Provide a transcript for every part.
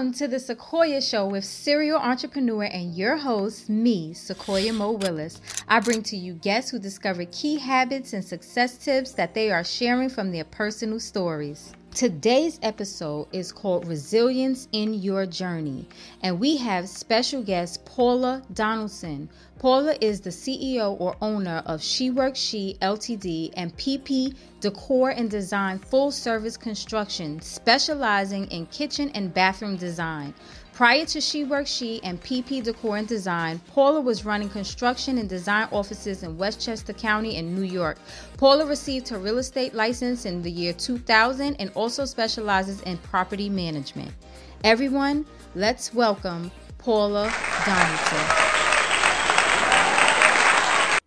Welcome to the Sequoia Show with serial entrepreneur and your host, me, Sequoia Mo Willis. I bring to you guests who discover key habits and success tips that they are sharing from their personal stories. Today's episode is called Resilience in Your Journey, and we have special guest Paula Donaldson. Paula is the CEO or owner of She Works She Ltd and PP Decor and Design Full Service Construction, specializing in kitchen and bathroom design. Prior to She Works She and PP Decor and Design, Paula was running construction and design offices in Westchester County in New York. Paula received her real estate license in the year 2000 and also specializes in property management. Everyone, let's welcome Paula Donaldson.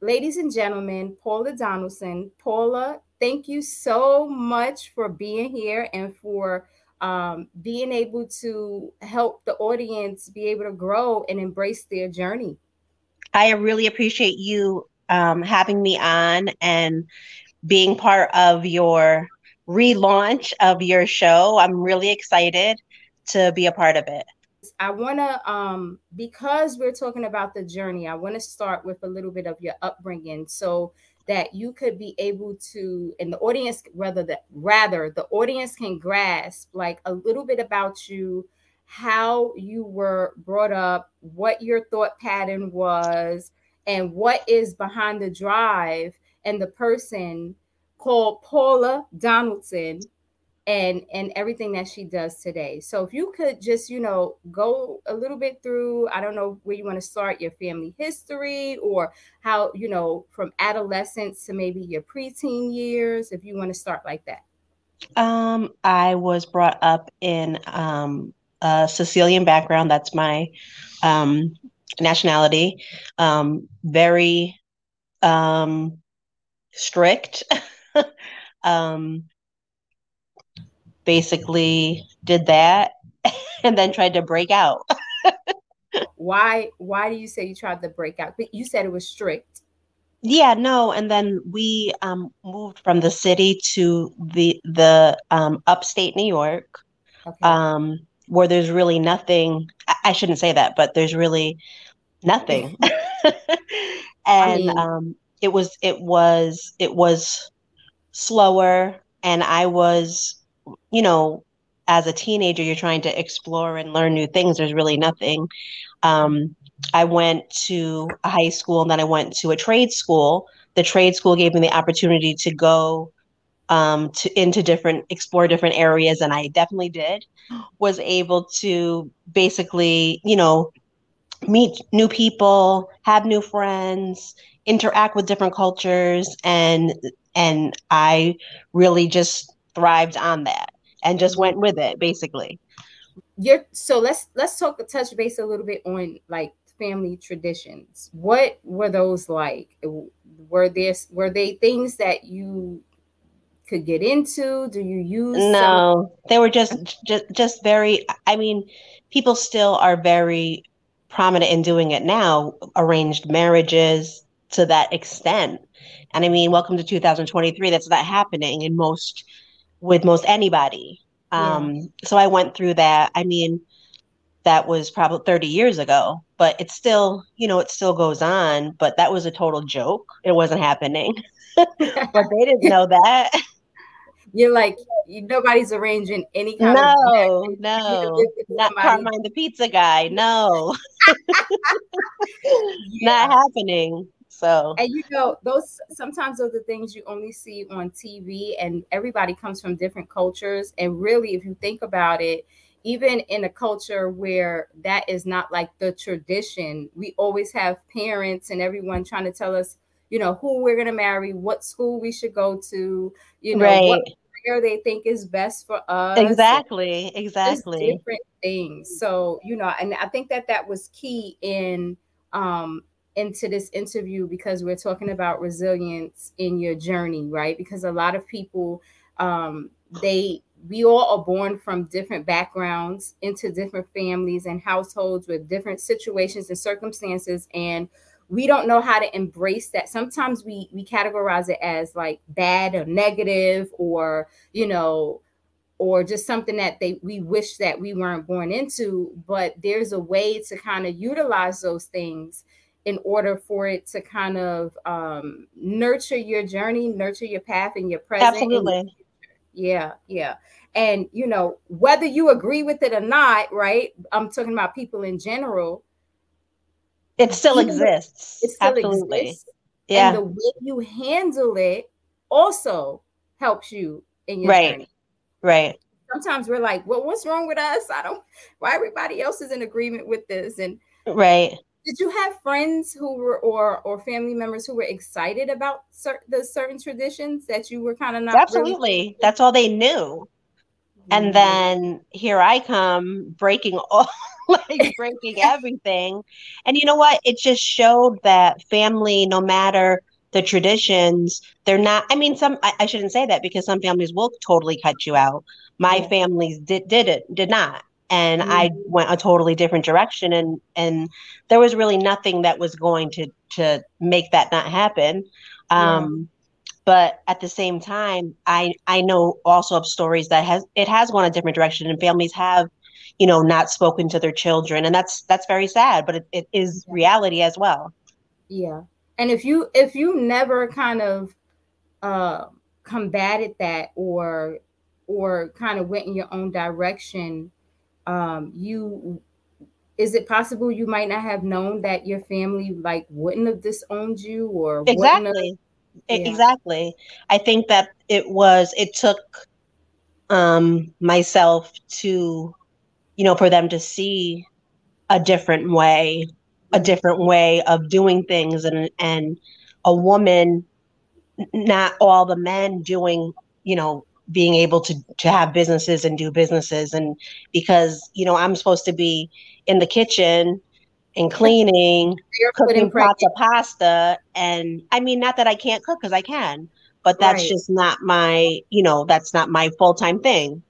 Ladies and gentlemen, Paula Donaldson. Paula, thank you so much for being here and for um, being able to help the audience be able to grow and embrace their journey. I really appreciate you um, having me on and being part of your relaunch of your show. I'm really excited to be a part of it. I want to, um, because we're talking about the journey, I want to start with a little bit of your upbringing. So, that you could be able to and the audience rather that rather the audience can grasp like a little bit about you how you were brought up what your thought pattern was and what is behind the drive and the person called paula donaldson and and everything that she does today. So if you could just you know go a little bit through i don't know where you want to start your family history or how you know from adolescence to maybe your preteen years if you want to start like that. Um i was brought up in um a sicilian background that's my um nationality. Um very um strict. Um basically did that and then tried to break out. why why do you say you tried to break out? But You said it was strict. Yeah, no, and then we um, moved from the city to the the um, upstate New York, okay. um, where there's really nothing. I shouldn't say that, but there's really nothing. and I mean, um, it was it was it was slower, and I was you know, as a teenager, you're trying to explore and learn new things. There's really nothing. Um, I went to a high school and then I went to a trade school. The trade school gave me the opportunity to go um, to into different explore different areas, and I definitely did. Was able to basically, you know, meet new people, have new friends, interact with different cultures, and and I really just thrived on that and just went with it basically. You're so let's let's talk touch base a little bit on like family traditions. What were those like? Were there were they things that you could get into? Do you use no some- they were just just just very i mean people still are very prominent in doing it now arranged marriages to that extent. And i mean welcome to 2023 that's not happening in most with most anybody. Um, yeah. So I went through that. I mean, that was probably 30 years ago, but it's still, you know, it still goes on. But that was a total joke. It wasn't happening. but they didn't know that. You're like, nobody's arranging any kind no, of. No, no. Not Carmine the pizza guy. No. yeah. Not happening. So and you know those sometimes those are things you only see on TV, and everybody comes from different cultures. And really, if you think about it, even in a culture where that is not like the tradition, we always have parents and everyone trying to tell us, you know, who we're gonna marry, what school we should go to, you know, right. what career they think is best for us. Exactly, exactly. different things. So you know, and I think that that was key in um into this interview because we're talking about resilience in your journey, right? Because a lot of people, um, they, we all are born from different backgrounds into different families and households with different situations and circumstances, and we don't know how to embrace that. Sometimes we we categorize it as like bad or negative, or you know, or just something that they we wish that we weren't born into but there's a way to kind of utilize those things in order for it to kind of um, nurture your journey nurture your path and your present absolutely. yeah yeah. And you know whether you agree with it or not right i'm talking about people in general. It still exists. it still absolutely. exists. yeah. and the way you handle it also helps you in your right. journey. right. Sometimes we're like well what's wrong with us? I don't why everybody else is in agreement with this? And right did you have friends who were or or family members who were excited about cer- the certain traditions that you were kind of not absolutely. Really- that's all they knew. And mm-hmm. then here i come breaking all like breaking everything. And you know what? It just showed that family no matter the traditions they're not i mean some I, I, shouldn't say that because some families will totally cut you out. My yeah. families did did it did not and mm-hmm. i went a totally different direction and and there was really nothing that was going to to make that not happen um yeah. but at the same time i i know also of stories that has it has gone a different direction and families have you know not spoken to their children and that's that's very sad but it, it is reality as well yeah and if you if you never kind of uh combated that or or kind of went in your own direction um you is it possible you might not have known that your family like wouldn't have disowned you or exactly have, yeah. exactly i think that it was it took um myself to you know for them to see a different way a different way of doing things and and a woman not all the men doing you know being able to to have businesses and do businesses. And because you know I'm supposed to be in the kitchen and cleaning cooking pots of pasta and I mean not that I can't cook because I can but that's right. just not my you know that's not my full-time thing.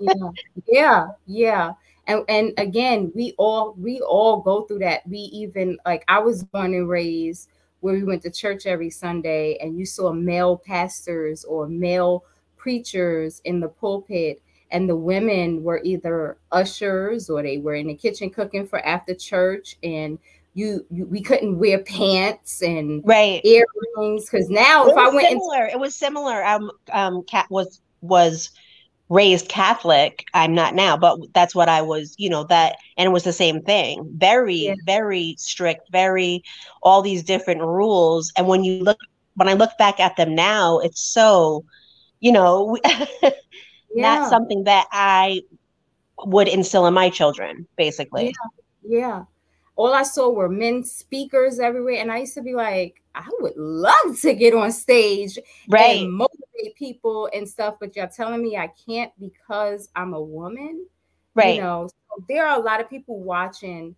Yeah. Yeah. Yeah. And and again we all we all go through that. We even like i was born and raised where we went to church every sunday and you saw male pastors or male preachers in the pulpit and the women were either ushers or they were in the kitchen cooking for after church and you, you we couldn't wear pants and right earrings because now it if I went similar, it was similar. Um, um, cat was was raised Catholic. I'm not now, but that's what I was, you know, that, and it was the same thing. Very, yeah. very strict, very, all these different rules. And when you look, when I look back at them now, it's so, you know, yeah. not something that I would instill in my children, basically. Yeah. yeah. All I saw were men speakers everywhere. And I used to be like, I would love to get on stage right. and motivate people and stuff, but you're telling me I can't because I'm a woman. Right. You know, so there are a lot of people watching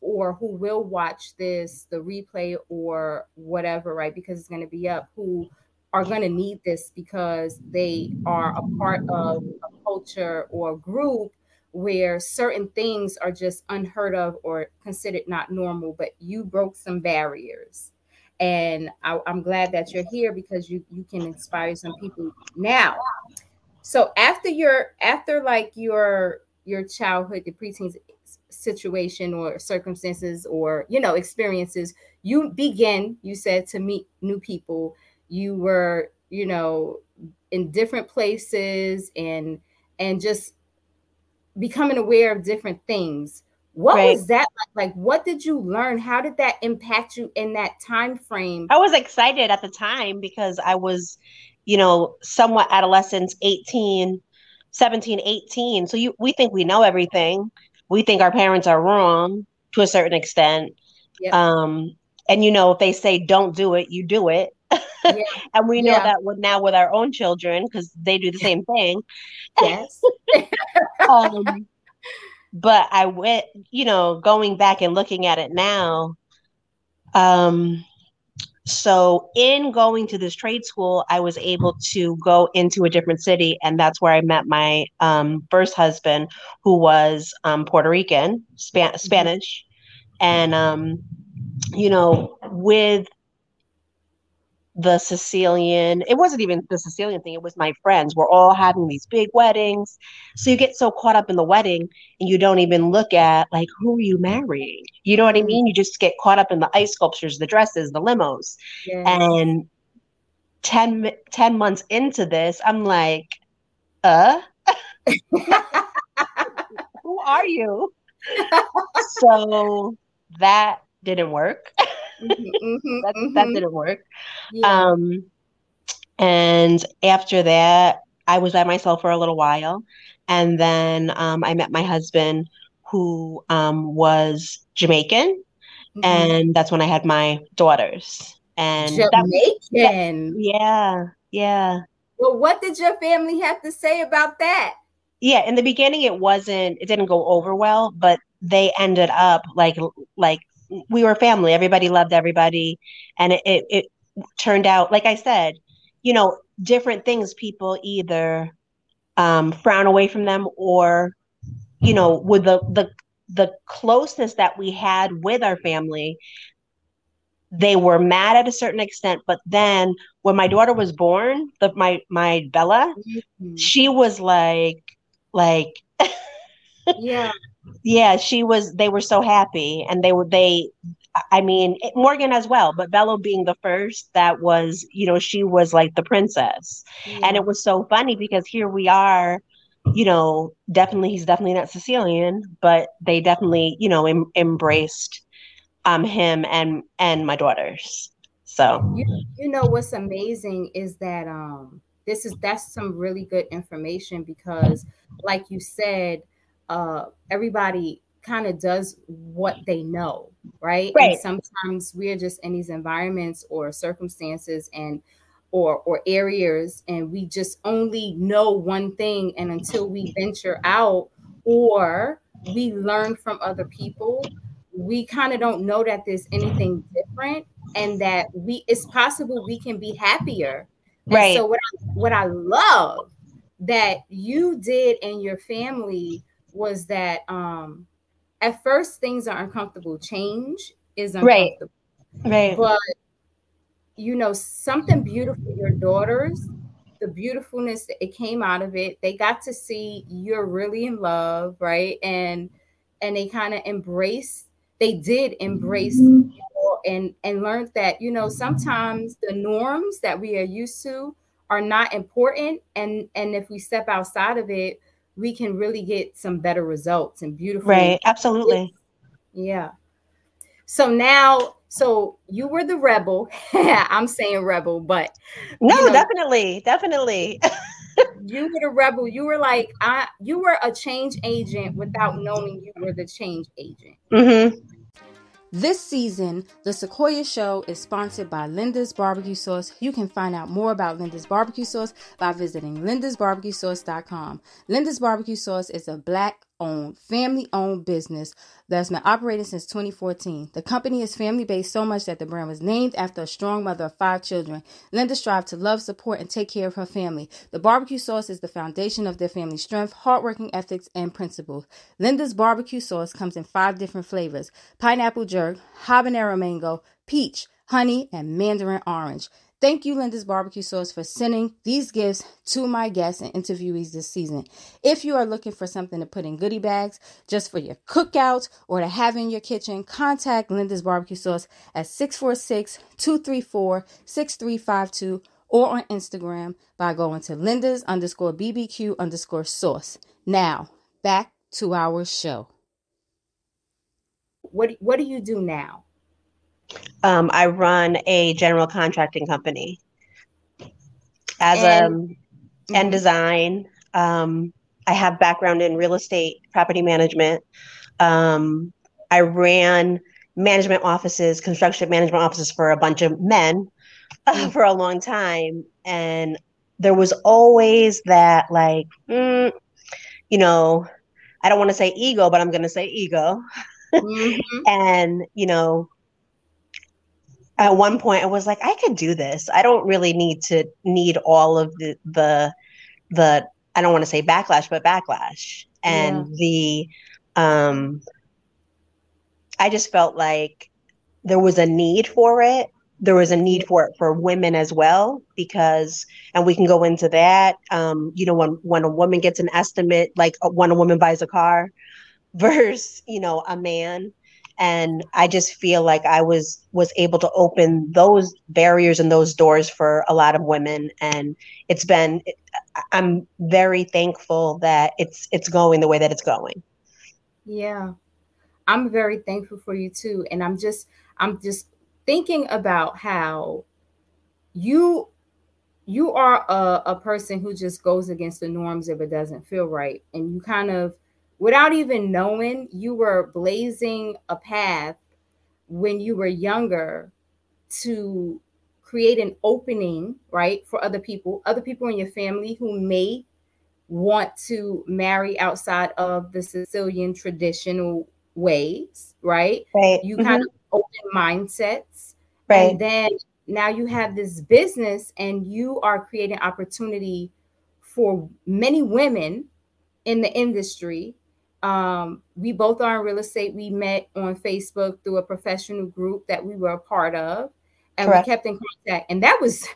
or who will watch this, the replay or whatever, right? Because it's going to be up, who are going to need this because they are a part of a culture or group where certain things are just unheard of or considered not normal, but you broke some barriers and I, am glad that you're here because you you can inspire some people now. So after your after like your your childhood, the preteen situation or circumstances or you know experiences, you begin. You said to meet new people. You were you know in different places and and just becoming aware of different things what right. was that like? Like, what did you learn? How did that impact you in that time frame? I was excited at the time because I was, you know, somewhat adolescent, 18, 17, 18. So you we think we know everything. We think our parents are wrong to a certain extent. Yep. Um, and you know, if they say don't do it, you do it. Yeah. and we know yeah. that with now with our own children because they do the same thing. Yes. um, but I went, you know, going back and looking at it now. Um, so in going to this trade school, I was able to go into a different city, and that's where I met my um, first husband, who was um, Puerto Rican, Span- mm-hmm. Spanish, and um, you know, with the Sicilian, it wasn't even the Sicilian thing, it was my friends. We're all having these big weddings. So you get so caught up in the wedding and you don't even look at like who are you marrying? You know what I mean? You just get caught up in the ice sculptures, the dresses, the limos. Yes. And 10, 10 months into this, I'm like, uh who are you? so that didn't work. Mm-hmm, mm-hmm, that, mm-hmm. that didn't work. Yeah. Um, and after that, I was by myself for a little while. And then um, I met my husband, who um, was Jamaican. Mm-hmm. And that's when I had my daughters. And Jamaican. That, yeah, yeah. Well, what did your family have to say about that? Yeah, in the beginning, it wasn't, it didn't go over well, but they ended up like, like we were family. Everybody loved everybody, and it, it, it turned out like I said, you know, different things. People either um, frown away from them, or you know, with the the the closeness that we had with our family, they were mad at a certain extent but then when my daughter was born the my my bella mm-hmm. she was like like yeah yeah, she was. They were so happy, and they were they. I mean, Morgan as well, but Bella being the first, that was, you know, she was like the princess, yeah. and it was so funny because here we are, you know, definitely he's definitely not Sicilian, but they definitely, you know, em- embraced um him and and my daughters. So you, you know what's amazing is that um this is that's some really good information because like you said uh, everybody kind of does what they know, right? Right. And sometimes we're just in these environments or circumstances and or or areas and we just only know one thing and until we venture out or we learn from other people we kind of don't know that there's anything different and that we it's possible we can be happier and right so what I, what I love that you did and your family was that um at first things are uncomfortable. Change is uncomfortable. Right. Right. But you know, something beautiful, your daughters, the beautifulness that it came out of it, they got to see you're really in love, right? And and they kind of embrace, they did embrace mm-hmm. and and learned that, you know, sometimes the norms that we are used to are not important. And and if we step outside of it, we can really get some better results and beautiful. Right. Absolutely. Yeah. So now, so you were the rebel. I'm saying rebel, but no, you know, definitely, definitely. you were the rebel. You were like, I. You were a change agent without knowing you were the change agent. Mm-hmm. This season, The Sequoia Show is sponsored by Linda's Barbecue Sauce. You can find out more about Linda's Barbecue Sauce by visiting lindasbarbecuesauce.com. Linda's Barbecue Sauce is a black owned, family owned business that's been operating since 2014. The company is family based so much that the brand was named after a strong mother of five children. Linda strived to love, support, and take care of her family. The barbecue sauce is the foundation of their family strength, hardworking ethics, and principles. Linda's barbecue sauce comes in five different flavors pineapple jerk, habanero mango, peach, honey, and mandarin orange. Thank you, Linda's Barbecue Sauce, for sending these gifts to my guests and interviewees this season. If you are looking for something to put in goodie bags just for your cookout or to have in your kitchen, contact Linda's Barbecue Sauce at 646 234 6352 or on Instagram by going to Linda's underscore BBQ underscore sauce. Now, back to our show. What, what do you do now? Um, I run a general contracting company as and, um mm-hmm. and design. Um, I have background in real estate, property management. Um, I ran management offices, construction management offices for a bunch of men uh, mm. for a long time, and there was always that like, mm, you know, I don't want to say ego, but I'm going to say ego. Mm-hmm. and you know at one point I was like, I could do this. I don't really need to need all of the the the I don't want to say backlash, but backlash. And yeah. the um I just felt like there was a need for it there was a need for it for women as well because and we can go into that um, you know when when a woman gets an estimate like uh, when a woman buys a car versus you know a man and i just feel like i was was able to open those barriers and those doors for a lot of women. And it's been i'm very thankful that it's it's going the way that it's going. Yeah. I'm very thankful for you too. And i'm just i'm just thinking about how you you are a, a person who just goes against the norms if it doesn't feel right. And you kind of without even knowing you were blazing a path when you were younger to create an opening right for other people other people in your family who may want to marry outside of the sicilian traditional ways right right you kind mm-hmm. of open mindsets. Right. And then now you have this business and you are creating opportunity for many women in the industry. Um, we both are in real estate. We met on Facebook through a professional group that we were a part of, and Correct. we kept in contact. And that was,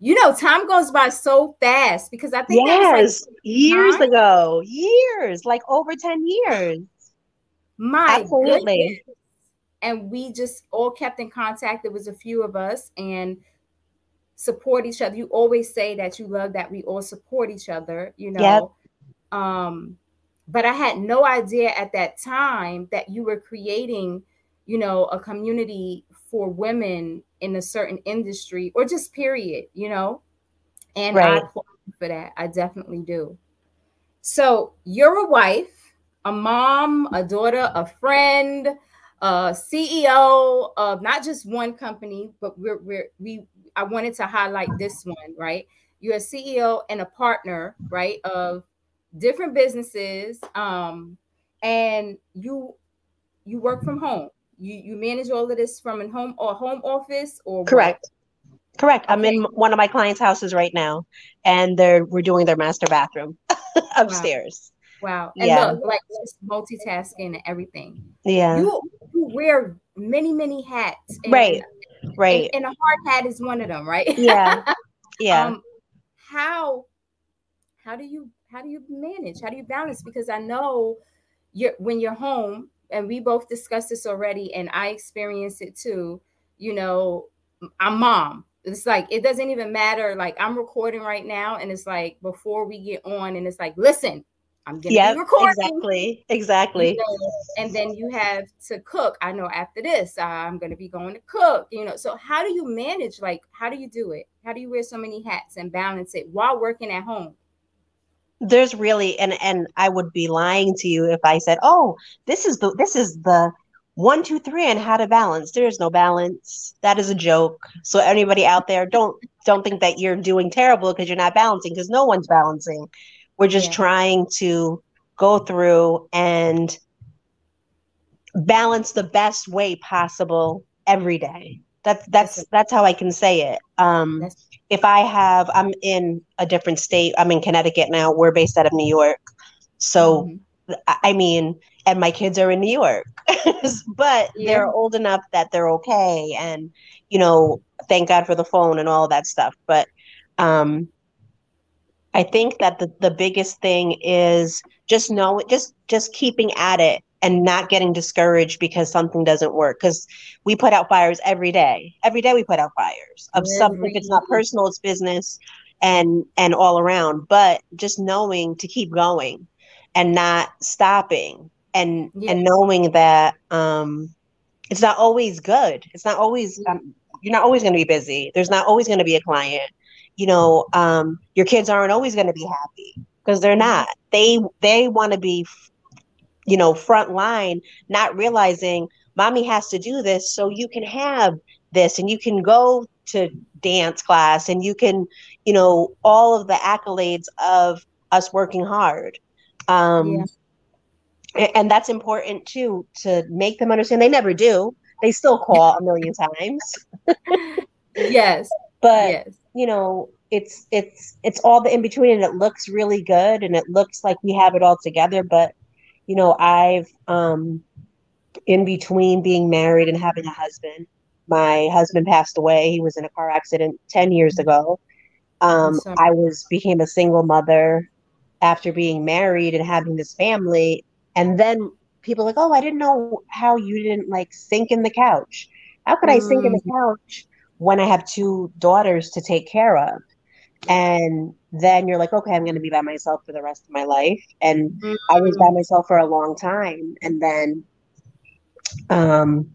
you know, time goes by so fast because I think yes, like years ago, years, like over ten years. My absolutely. Goodness and we just all kept in contact. There was a few of us and support each other. You always say that you love that we all support each other, you know. Yep. Um, but I had no idea at that time that you were creating, you know, a community for women in a certain industry or just period, you know. And right. I applaud for that. I definitely do. So you're a wife, a mom, a daughter, a friend, a CEO of not just one company, but we're, we're we I wanted to highlight this one, right? You're a CEO and a partner, right, of different businesses, um, and you you work from home. You you manage all of this from a home or home office or correct. What? Correct. Okay. I'm in one of my clients' houses right now, and they're we're doing their master bathroom upstairs. Wow. And yeah. look, like just multitasking and everything. Yeah. You, you wear many, many hats. And, right. Right. And, and, a hard hat is one of them, right? Yeah. Yeah. um, how how do you how do you manage? How do you balance? Because I know you're when you're home, and we both discussed this already, and I experienced it too. You know, I'm mom. It's like it doesn't even matter. Like I'm recording right now, and it's like before we get on, and it's like, listen, I'm getting yep, recording. Exactly. Exactly. You know, and then you have to cook. I know after this, uh, I'm going to be going to cook. You know, so how do you manage? Like, how do you do it? How do you wear so many hats and balance it while working at home? There's really, and and I would be lying to you if I said, "Oh, this is the this is the one, two, three, and how to balance." There is no balance. That is a joke. So anybody out there, don't don't think that you're doing terrible because you're not balancing because no one's balancing we're just yeah. trying to go through and balance the best way possible every day. That's that's that's how I can say it. Um, if I have, I'm in a different state. I'm in Connecticut now. We're based out of New York, so mm-hmm. I mean, and my kids are in New York, but yeah. they're old enough that they're okay, and you know, thank God for the phone and all that stuff. But um, I think that the, the biggest thing is just know just just keeping at it and not getting discouraged because something doesn't work. Because we put out fires every day. Every day we put out fires of every something if it's not personal it's business and and all around. But just knowing to keep going and not stopping and and knowing that um it's not always good. It's not always um, you're not always going to be busy. There's not always going to be a client. You know um, your kids aren't always going to be happy because they're not. They they want to be you know front line not realizing mommy has to do this so you can have this and you can go to dance class and you can you know all of the accolades of us working hard. Um yeah. and, that's important too to make them understand. They never do. They still call a million times. Yes. But yes. you know it's it's it's all the in between and it looks really good and it looks like we have it all together but you know i've um in between being married and having a husband my husband passed away. He was in a car accident 10 years ago. Um, I was became a single mother after being married and having this family. And then people like, oh, I didn't know how you didn't like sink in the couch. How could mm. I sink in the mm. couch when I have two daughters to take care of? And then you're like, okay, I'm going to be by myself for the rest of my life. And mm. I was by mm. myself for a long time. And then um,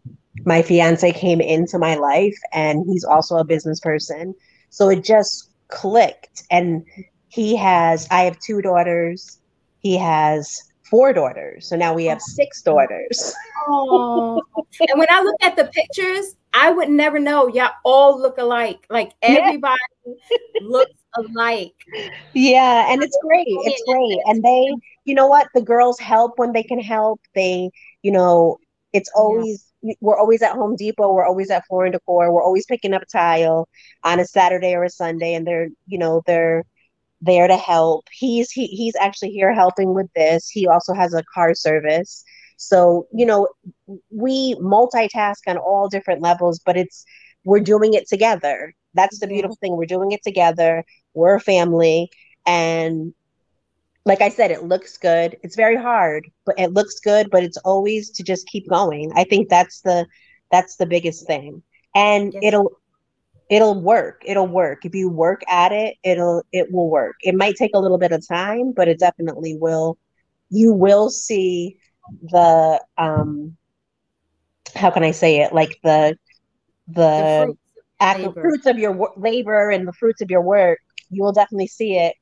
my fiance came into my life, and he's also a business person. So it just clicked. And he has, I have two daughters. He has four daughters. So now we have six daughters. Oh. and when I look at the pictures, I would never know. Y'all all look alike. Like everybody yeah. looks alike. Yeah, and it's great. It's great. And they, you know what? The girls help when they can help. They, you know, it's always yeah. we're always at Home Depot, we're always at Floor and Decor, we're always picking up tile on a Saturday or a Sunday, and they're, you know, they're there to help. He's he, he's actually here helping with this. He also has a car service. So, you know, we multitask on all different levels, but it's we're doing it together. That's the beautiful thing. We're doing it together. We're a family and like I said, it looks good. It's very hard, but it looks good, but it's always to just keep going. I think that's the that's the biggest thing. And yes. it'll it'll work. It'll work. If you work at it, it'll it will work. It might take a little bit of time, but it definitely will. You will see the um how can I say it? Like the the, the fruits, fruits of your labor and the fruits of your work. You will definitely see it.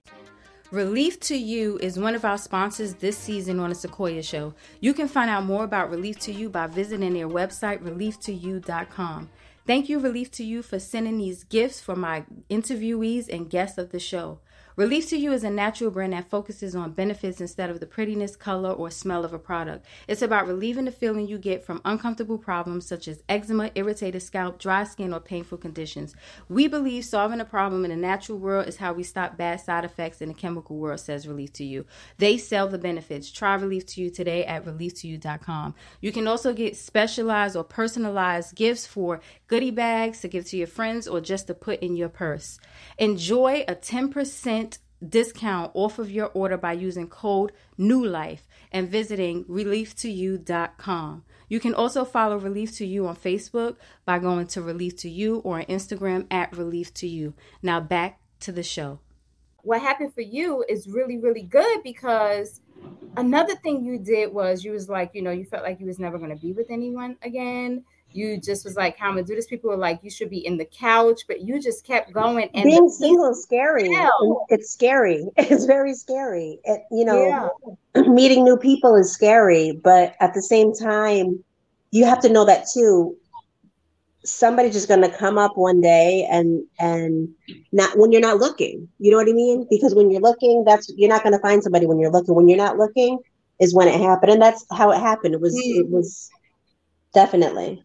Relief to You is one of our sponsors this season on the Sequoia Show. You can find out more about Relief to You by visiting their website, relieftoyou.com. Thank you, Relief to You, for sending these gifts for my interviewees and guests of the show. Relief to You is a natural brand that focuses on benefits instead of the prettiness, color, or smell of a product. It's about relieving the feeling you get from uncomfortable problems such as eczema, irritated scalp, dry skin, or painful conditions. We believe solving a problem in the natural world is how we stop bad side effects in the chemical world, says Relief to You. They sell the benefits. Try Relief to You today at relieftoyou.com. You can also get specialized or personalized gifts for goodie bags to give to your friends or just to put in your purse. Enjoy a 10% discount off of your order by using code New Life and visiting relieftoyou.com. You can also follow Relief to You on Facebook by going to Relief to You or on Instagram at Relief to You. Now back to the show. What happened for you is really, really good because another thing you did was you was like, you know, you felt like you was never going to be with anyone again you just was like, how am I do this? People were like, you should be in the couch, but you just kept going. And being single is scary. It's scary. It's very scary. It, you know, yeah. meeting new people is scary, but at the same time, you have to know that too. Somebody's just going to come up one day and and not when you're not looking. You know what I mean? Because when you're looking, that's you're not going to find somebody when you're looking. When you're not looking is when it happened, and that's how it happened. It was mm. it was definitely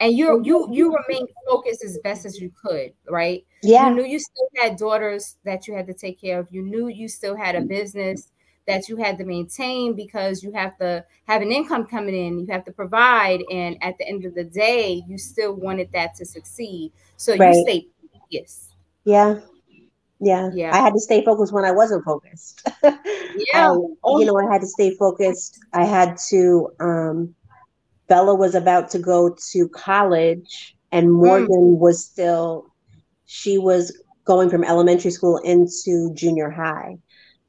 and you you you remain focused as best as you could right? Yeah. you knew you still had daughters that you had to take care of. You knew you still had a business that you had to maintain because you have to have an income coming in. You have to provide. And at the end of the day you still wanted that to succeed. So right. you stayed focused. Yeah. Yeah. Yeah. I had to stay focused when i wasn't focused. Yeah. Um, you know i had to stay focused. I had to um Bella was about to go to college and hmm. Morgan mm. was still she was going from elementary school into junior high.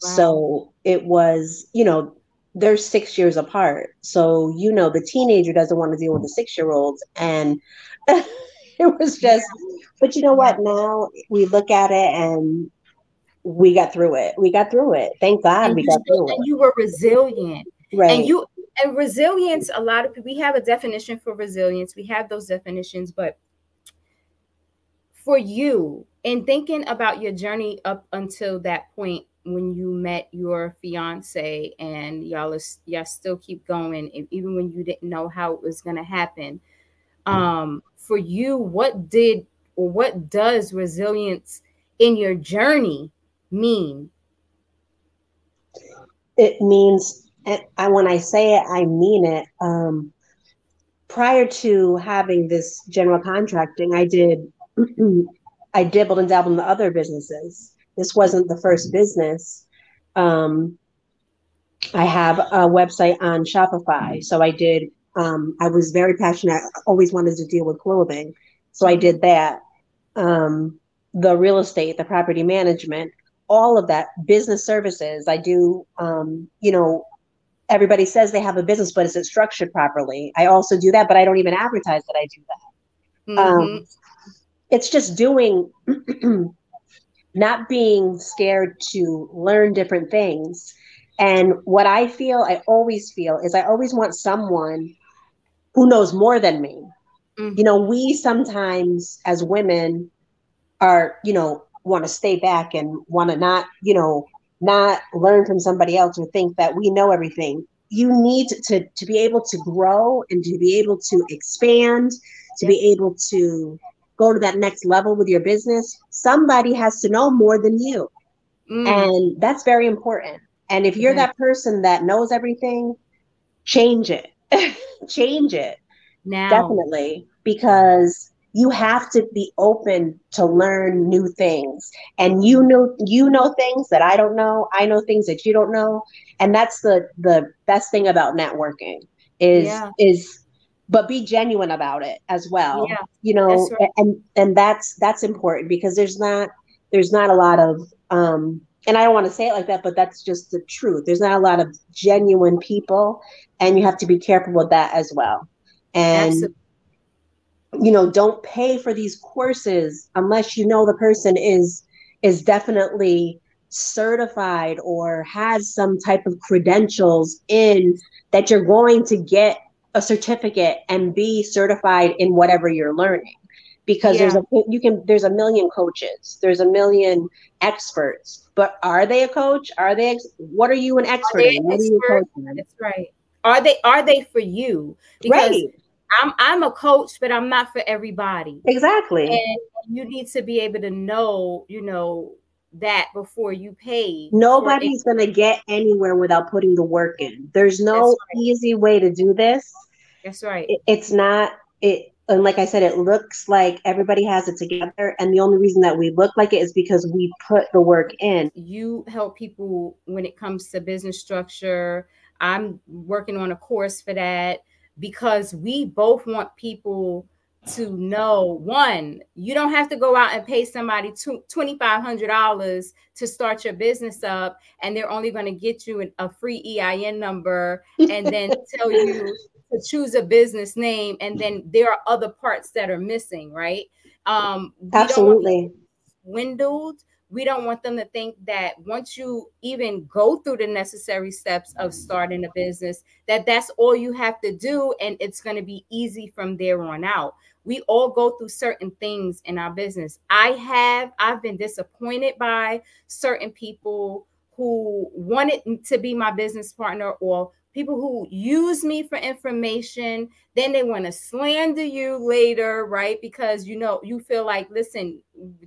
Wow. So it was, you know, they're six years apart. So, you know, the teenager doesn't want to deal with the six year olds. And it was just, but you know what? Now we look at it and we got through it. We got through it. Thank God and we got through it. And you were resilient. Right. And you and resilience a lot of people we have a definition for resilience. We have those definitions but for you in thinking about your journey up until that point when you met your fiance and y'all is, y'all still keep going even when you didn't know how it was going to happen um for you what did or what does resilience in your journey mean? It means and I, when I say it, I mean it. Um, prior to having this general contracting, I did I dibbled and dabbled in the other businesses. This wasn't the first business. Um, I have a website on Shopify, so I did. Um, I was very passionate. I always wanted to deal with clothing, so I did that. Um, the real estate, the property management, all of that business services. I do. Um, you know, everybody says they have a business, but is it structured properly? I also do that, but I don't even advertise that I do that. Um, mm-hmm. Um, it's just doing, not being scared to learn different things. And what I feel, I always feel, is I always want someone who knows more than me. Mm-hmm. You know, we sometimes as women are, you know, want to stay back and want to not, you know, not learn from somebody else or think that we know everything. You need to, to be able to grow and to be able to expand, to be able to go to that next level with your business. Somebody has to know more than you. Mm. And that's very important. And if you're that person that knows everything, change it. change it. Now. Definitely. Because you have to be open to learn new things and you know you know things that i don't know i know things that you don't know and that's the the best thing about networking is yeah. is but be genuine about it as well yeah. you know right. and and that's that's important because there's not there's not a lot of um and i don't want to say it like that but that's just the truth there's not a lot of genuine people and you have to be careful with that as well and Absolutely you know don't pay for these courses unless you know the person is is definitely certified or has some type of credentials in that you're going to get a certificate and be certified in whatever you're learning. Because yeah. there's a you can there's a million coaches there's a million experts but are they a coach? Are they what are you an expert in? what expert? are you that's right. Are they are they for you? Because right I'm I'm a coach, but I'm not for everybody. Exactly. And you need to be able to know, you know, that before you pay. Nobody's going to get anywhere without putting the work in. There's no right. easy way to do this. That's right. It, it's not it and like I said, it looks like everybody has it together. And the only reason that we look like it is because we put the work in. You help people when it comes to business structure. I'm working on a course for that because we both want people to know one, you don't have to go out and pay somebody $2,500 to start your business up, and they're only going to get you a free EIN number and then tell you to choose a business name. And then there are other parts that are missing, right? Um, Absolutely. Swindled we don't want them to think that once you even go through the necessary steps of starting a business that that's all you have to do and it's going to be easy from there on out. We all go through certain things in our business. I have i've been disappointed by certain people who wanted to be my business partner or people who use me for information then they want to slander you later right? Because you know you feel like listen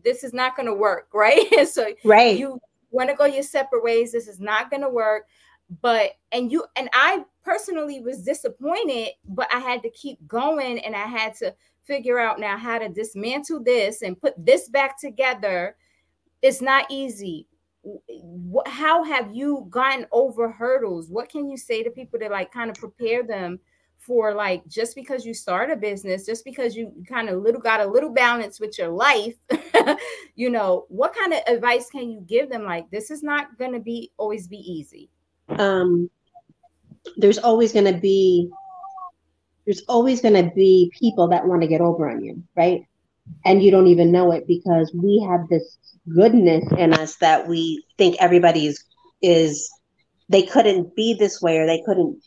this is not going to work right? So right. you want to go your separate ways this is not going to work. But and you and i personally was disappointed but i had to keep going and i had to figure out now how to dismantle this and put this back together. It's not easy how have you gotten over hurdles? What can you say to people to like kind of prepare them for like just because you start a business just because you kind of little got a little balance with your life you know what kind of advice can you give them? Like this is not going to be always be easy. Um there's always going to be there's always going to be people that want to get over on you right and you don't even know it because we have this goodness in us that we think everybody's is they couldn't be this way or they couldn't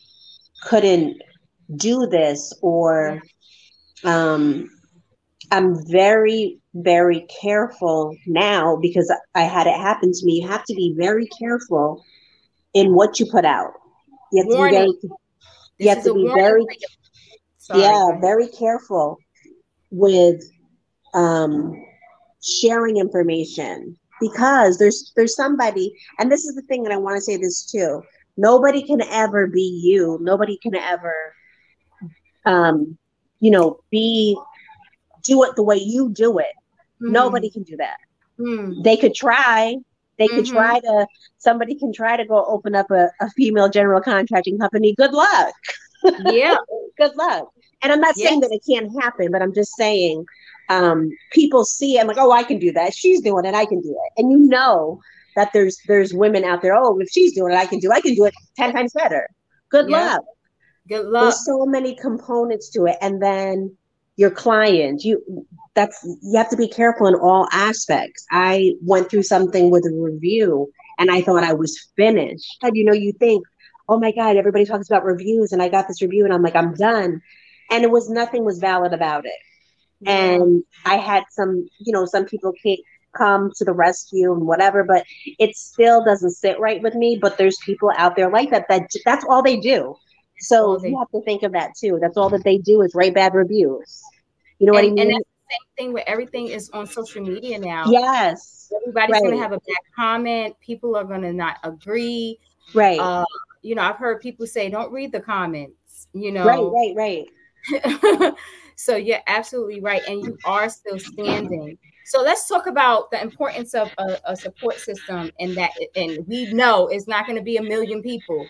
couldn't do this or um i'm very very careful now because i had it happen to me. You have to be very careful in what you put out. You have warning. to be very you have to be very yeah very careful with um sharing information because there's there's somebody and this is the thing that I want to say this too. Nobody can ever be you. Nobody can ever um you know, be do it the way you do it. Mm. Nobody can do that. Mm. They could try. They could mm-hmm. try to. Somebody can try to go open up a, a female general contracting company. Good luck. Yeah. Good luck. And I'm not yes. saying that it can't happen, but I'm just saying um, people see. I'm like, oh, I can do that. She's doing it. I can do it. And you know that there's there's women out there. Oh, if she's doing it, I can do. It. I can do it ten times better. Good yeah. luck. Good luck. There's so many components to it, and then your client. You that's you have to be careful in all aspects. I went through something with a review, and I thought I was finished. And you know, you think, oh my god, everybody talks about reviews, and I got this review, and I'm like, I'm done, and it was nothing was valid about it. And I had some, you know, some people can't come to the rescue and whatever, but it still doesn't sit right with me. But there's people out there like that that that's all they do. So you have to think of that too. That's all that they do is write bad reviews. You know and, what I mean? And that's the same thing where everything is on social media now. Yes. Everybody's right. gonna have a bad comment. People are gonna not agree. Right. Uh, you know, I've heard people say, "Don't read the comments." You know. Right. Right. Right. so you're absolutely right, and you are still standing. So let's talk about the importance of a, a support system, and that, and we know it's not going to be a million people.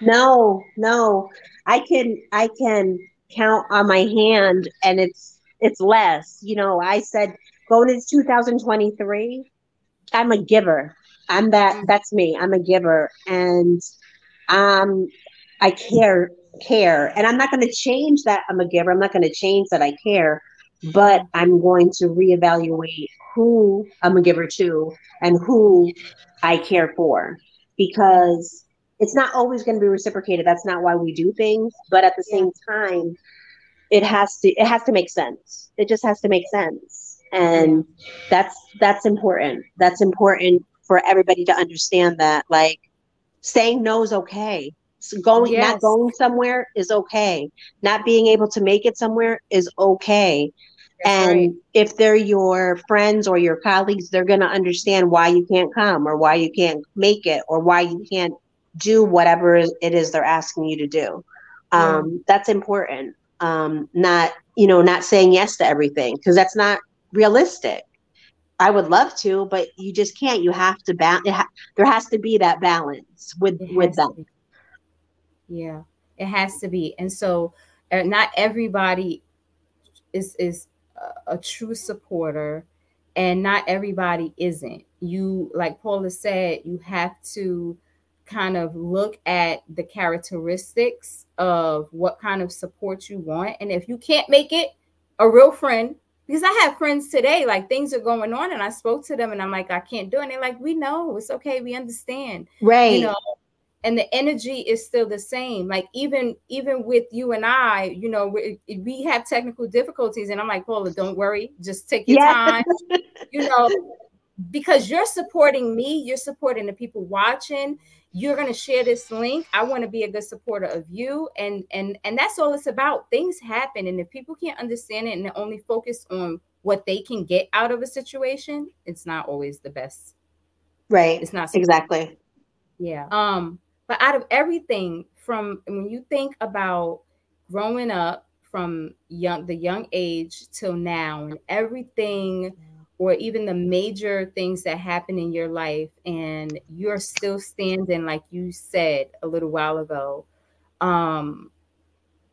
No, no, I can, I can count on my hand, and it's it's less. You know, I said going into 2023, I'm a giver. I'm that. That's me. I'm a giver, and um, I care care, and I'm not going to change that. I'm a giver. I'm not going to change that I care but I'm going to reevaluate who I'm a giver to and who I care for because it's not always going to be reciprocated. That's not why we do things, but at the same time, it has to it has to make sense. It just has to make sense, and that's that's important. That's important for everybody to understand that like saying no is okay. So going yes. not going somewhere is okay. Not being able to make it somewhere is okay and right. if they're your friends or your colleagues, they're going to understand why you can't come or why you can't make it or why you can't do whatever it is they're asking you to do. Um, That's important. Um, not, you know, not saying yes to everything because that's not realistic. I would love to, but you just can't. You have to balance. Ha- there has to be that balance with with them. Yeah, it has to be. And so, uh, not everybody is is a, true supporter and not everybody isn't. You like paula said you have to kind of look at the characteristics of what kind of support you want. And if you can't make it a real friend because i have friends today like things are going on and i spoke to them and i'm like i can't do it. And they're like we know. It's okay. We understand. Right. you know and the energy is still the same. Like even even with you and i you know we, we have technical difficulties and i'm like paula don't worry. Just take your time. You know because you're supporting me you're supporting the people watching you're going to share this link. I want to be a good supporter of you and and and that's all it's about. Things happen and if people can't understand it and only focus on what they can get out of a situation it's not always the best. Right. It's not exactly. Yeah. Um but out of everything from when you think about growing up from young the young age till now and everything or even the major things that happen in your life and you're still standing like you said a little while ago um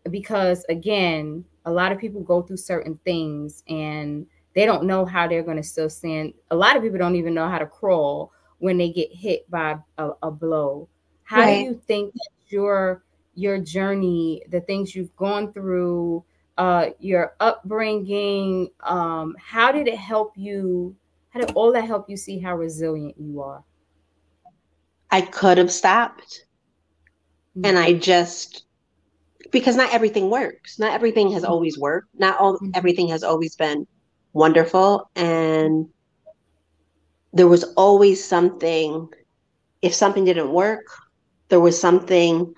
because again a lot of people go through certain things and they don't know how they're going to still stand. A lot of people don't even know how to crawl when they get hit by a, a blow how right. do you think that your your journey, the things you've gone through, uh, your upbringing, um, how did it help you? How did all that help you see how resilient you are? I could have stopped. Mm-hmm. And I just because not everything works. Not everything has mm-hmm. always worked. Not all mm-hmm. everything has always been wonderful. And there was always something, if something didn't work, there was something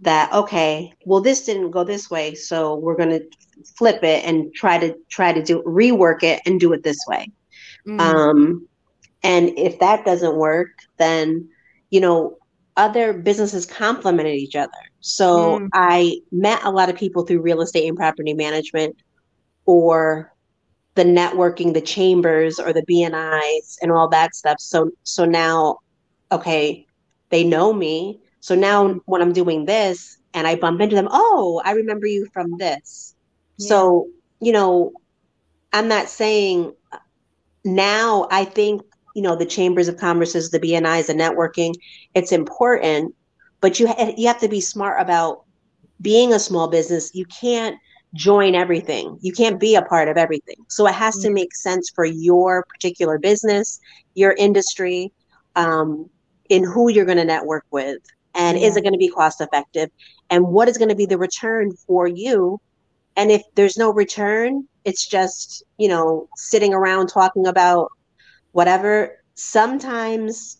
that okay well this didn't go this way so we're going to flip it and try to try to do rework it and do it this way mm. um and if that doesn't work then you know other businesses complemented each other. So mm. I met a lot of people through real estate and property management or the networking, the chambers or the BNIs and all that stuff. So so now okay, they know me. So now when I'm doing this and I bump into them, oh, I remember you from this. Yeah. So, you know, I'm not saying now I think you know the chambers of commerces the bnis the networking it's important but you ha- you have to be smart about being a small business you can't join everything you can't be a part of everything so it has mm-hmm. to make sense for your particular business your industry um, in who you're going to network with and yeah. is it going to be cost effective and what is going to be the return for you? And if there's no return it's just you know sitting around talking about whatever. Sometimes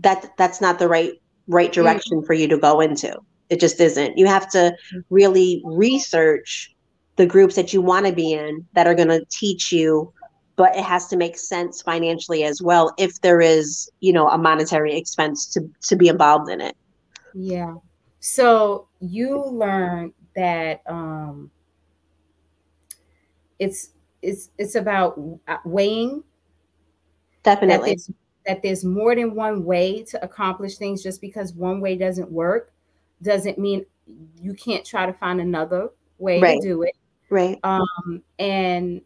that that's not the right right direction mm-hmm. for you to go into. It just isn't. You have to really research the groups that you want to be in that are going to teach you but it has to make sense financially as well if there is you know a monetary expense to to be involved in it yeah so you learned that um it's it's it's about weighing Definitely. That there's, that there's more than one way to accomplish things. Just because one way doesn't work doesn't mean you can't try to find another way right. to do it. Right. Um, and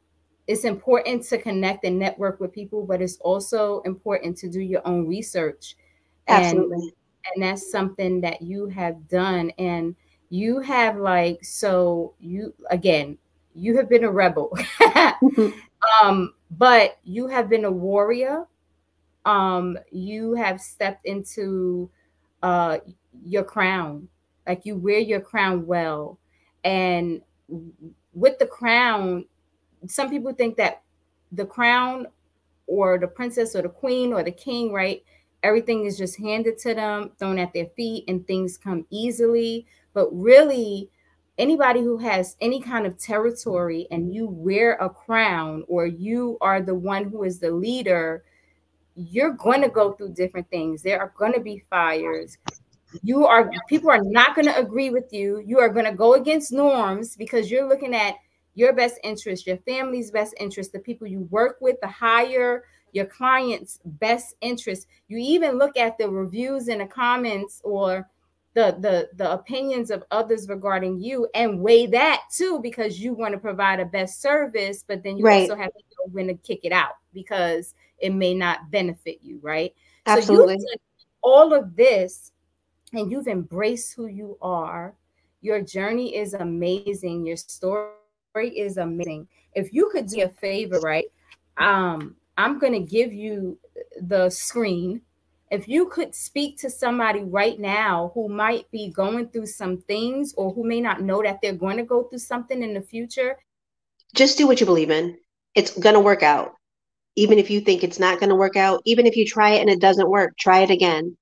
it's important to connect and network with people, but it's also important to do your own research. Absolutely. And, and that's something that you have done. And you have like, so you, again, you have been a rebel. Um, but you have been a warrior. Um, you have stepped into uh, your crown, like you wear your crown well. And with the crown, some people think that the crown or the princess or the queen or the king, right? Everything is just handed to them, thrown at their feet, and things come easily. But really, anybody who has any kind of territory and you wear a crown or you are the one who is the leader, you're going to go through different things. There are going to be fires. You are people are not going to agree with you. You are going to go against norms because you're looking at your best interest, your family's best interest, the people you work with, the higher your client's best interest. You even look at the reviews and the comments or the the the opinions of others regarding you and weigh that too because you want to provide a best service but then you right. also have to know when to kick it out because it may not benefit you right? Absolutely. So all of this and you've embraced who you are. Your journey is amazing. Your story is amazing. If you could do a favor right um i'm going to give you the screen if you could speak to somebody right now who might be going through some things or who may not know that they're going to go through something in the future, just do what you believe in. It's going to work out. Even if you think it's not going to work out, even if you try it and it doesn't work, try it again.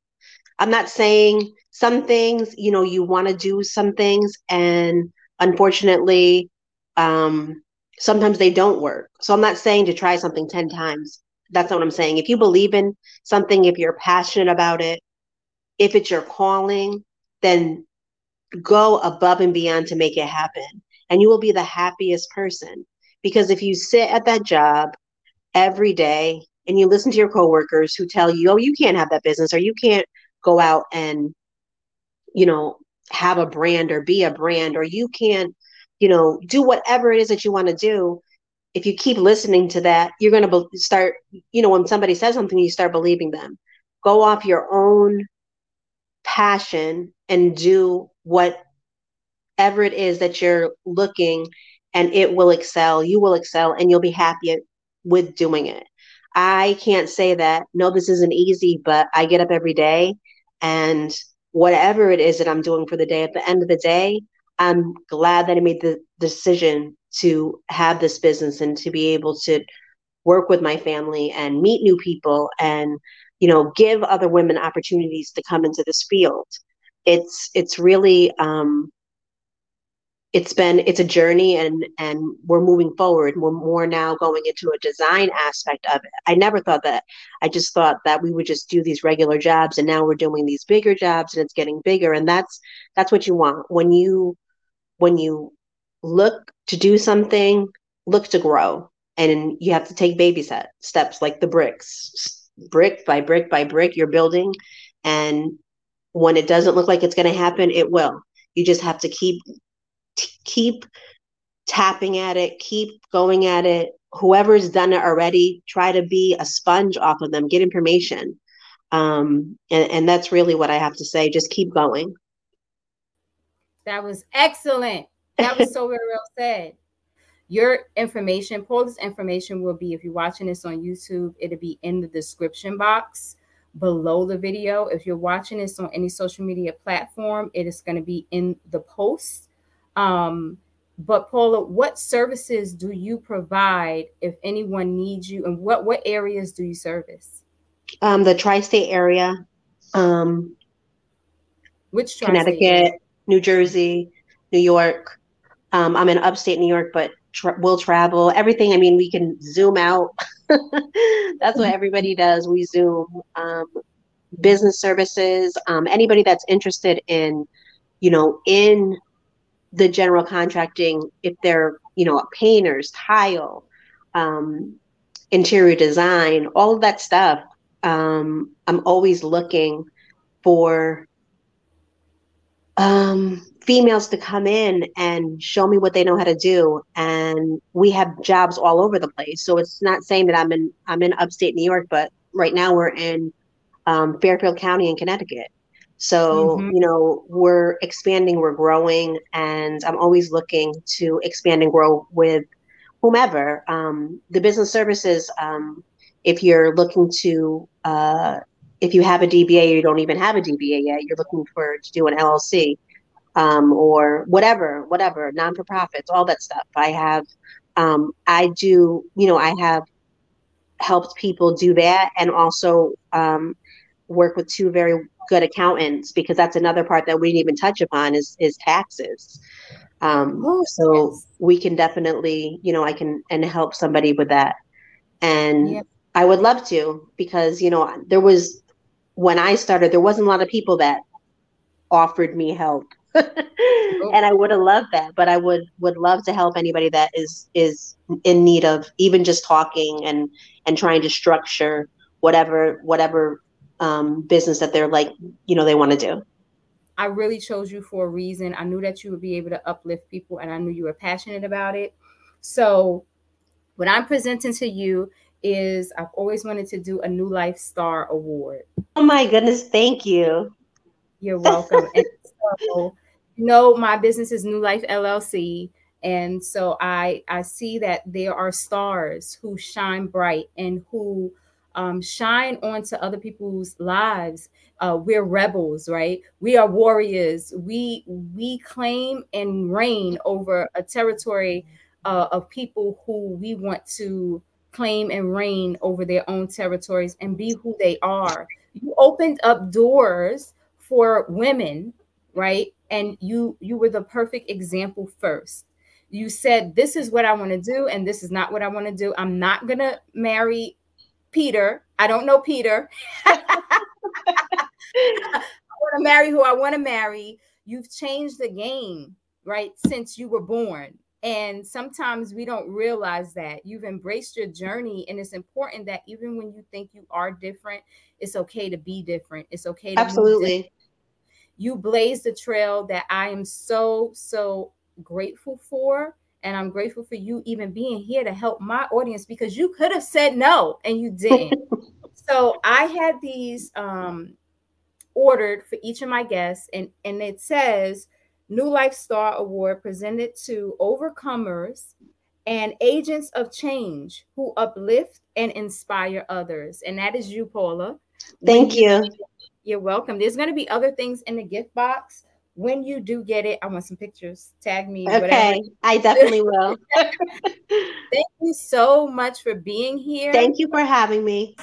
I'm not saying some things, you know, you want to do some things and unfortunately, um, sometimes they don't work. So I'm not saying to try something 10 times that's not what I'm saying. If you believe in something, if you're passionate about it, if it's your calling, then go above and beyond to make it happen. And you will be the happiest person. Because if you sit at that job every day and you listen to your coworkers who tell you, oh, you can't have that business or you can't go out and, you know, have a brand or be a brand or you can't, you know, do whatever it is that you want to do, if you keep listening to that, you're going to be- start, you know, when somebody says something, you start believing them. Go off your own passion and do whatever it is that you're looking and it will excel. You will excel and you'll be happy with doing it. I can't say that, no, this isn't easy, but I get up every day and whatever it is that I'm doing for the day, at the end of the day, I'm glad that I made the decision to have this business and to be able to work with my family and meet new people and you know give other women opportunities to come into this field. It's it's really um it's been it's a journey and and we're moving forward. We're more now going into a design aspect of it. I never thought that i just thought that we would just do these regular jobs and now we're doing these bigger jobs and it's getting bigger and that's that's what you want. When you when you look to do something look to grow and you have to take baby set, steps like the bricks brick by brick by brick you're building and when it doesn't look like it's going to happen it will you just have to keep keep tapping at it, keep going at it. Whoever's done it already, try to be a sponge off of them, get information. Um, and, and that's really what I have to say. Just keep going. That was excellent. That was so very well said. Your information, Paula's information will be, if you're watching this on YouTube, it'll be in the description box below the video. If you're watching this on any social media platform, it is going to be in the post um, but Paula, what services do you provide if anyone needs you, and what what areas do you service? Um, the tri-state area, um, which Connecticut, area? New Jersey, New York. Um, I'm in upstate New York, but tra- we'll travel. Everything. I mean, we can zoom out. that's what everybody does. We zoom. Um, business services. Um, anybody that's interested in, you know, in the general contracting if they're you know painters tile um, interior design all of that stuff um, i'm always looking for um, females to come in and show me what they know how to do and we have jobs all over the place so it's not saying that i'm in i'm in upstate new york but right now we're in um, fairfield county in connecticut so, mm-hmm. you know, we're expanding, we're growing, and I'm always looking to expand and grow with whomever. Um, the business services, um, if you're looking to, uh, if you have a DBA, you don't even have a DBA yet, you're looking for to do an LLC um, or whatever, whatever, non for profits, all that stuff. I have, um, I do, you know, I have helped people do that and also um, work with two very good accountants because that's another part that we didn't even touch upon is is taxes. Um, oh, so yes. we can definitely, you know, I can and help somebody with that. And. I would love to because you know there was when I started there wasn't a lot of people that offered me help. oh. and I would have loved that, but I would would love to help anybody that is is in need of even just talking and and trying to structure whatever whatever um, business that they're like, you know, they want to do. I really chose you for a reason. I knew that you would be able to uplift people and I knew you were passionate about it. So, what I'm presenting to you is I've always wanted to do a New Life Star Award. Oh my goodness, thank you. You're welcome. and so, you know, my business is New Life LLC. And so I I see that there are stars who shine bright and who um, shine onto other people's lives. Uh, we're rebels, right? We are warriors. We we claim and reign over a territory uh, of people who we want to claim and reign over their own territories and be who they are. You opened up doors for women, right? And you you were the perfect example first you said this is what i want to do and this is not what i want to do i'm not going to marry Peter. I don't know Peter. I want to marry who I want to marry. You've changed the game, right? Since you were born. And sometimes we don't realize that you've embraced your journey. And it's important that even when you think you are different, it's okay to be different. It's okay to absolutely. You blaze the trail that I am so, so grateful for and I'm grateful for you even being here to help my audience because you could have said no and you didn't. so I had these um, ordered for each of my guests, and, and it says New Life Star Award presented to overcomers and agents of change who uplift and inspire others. And that is you, Paula. Thank you. You're welcome. There's going to be other things in the gift box when you do get it, I want some pictures. Tag me. Okay, whatever. I definitely will. Thank you so much for being here. Thank you for having me.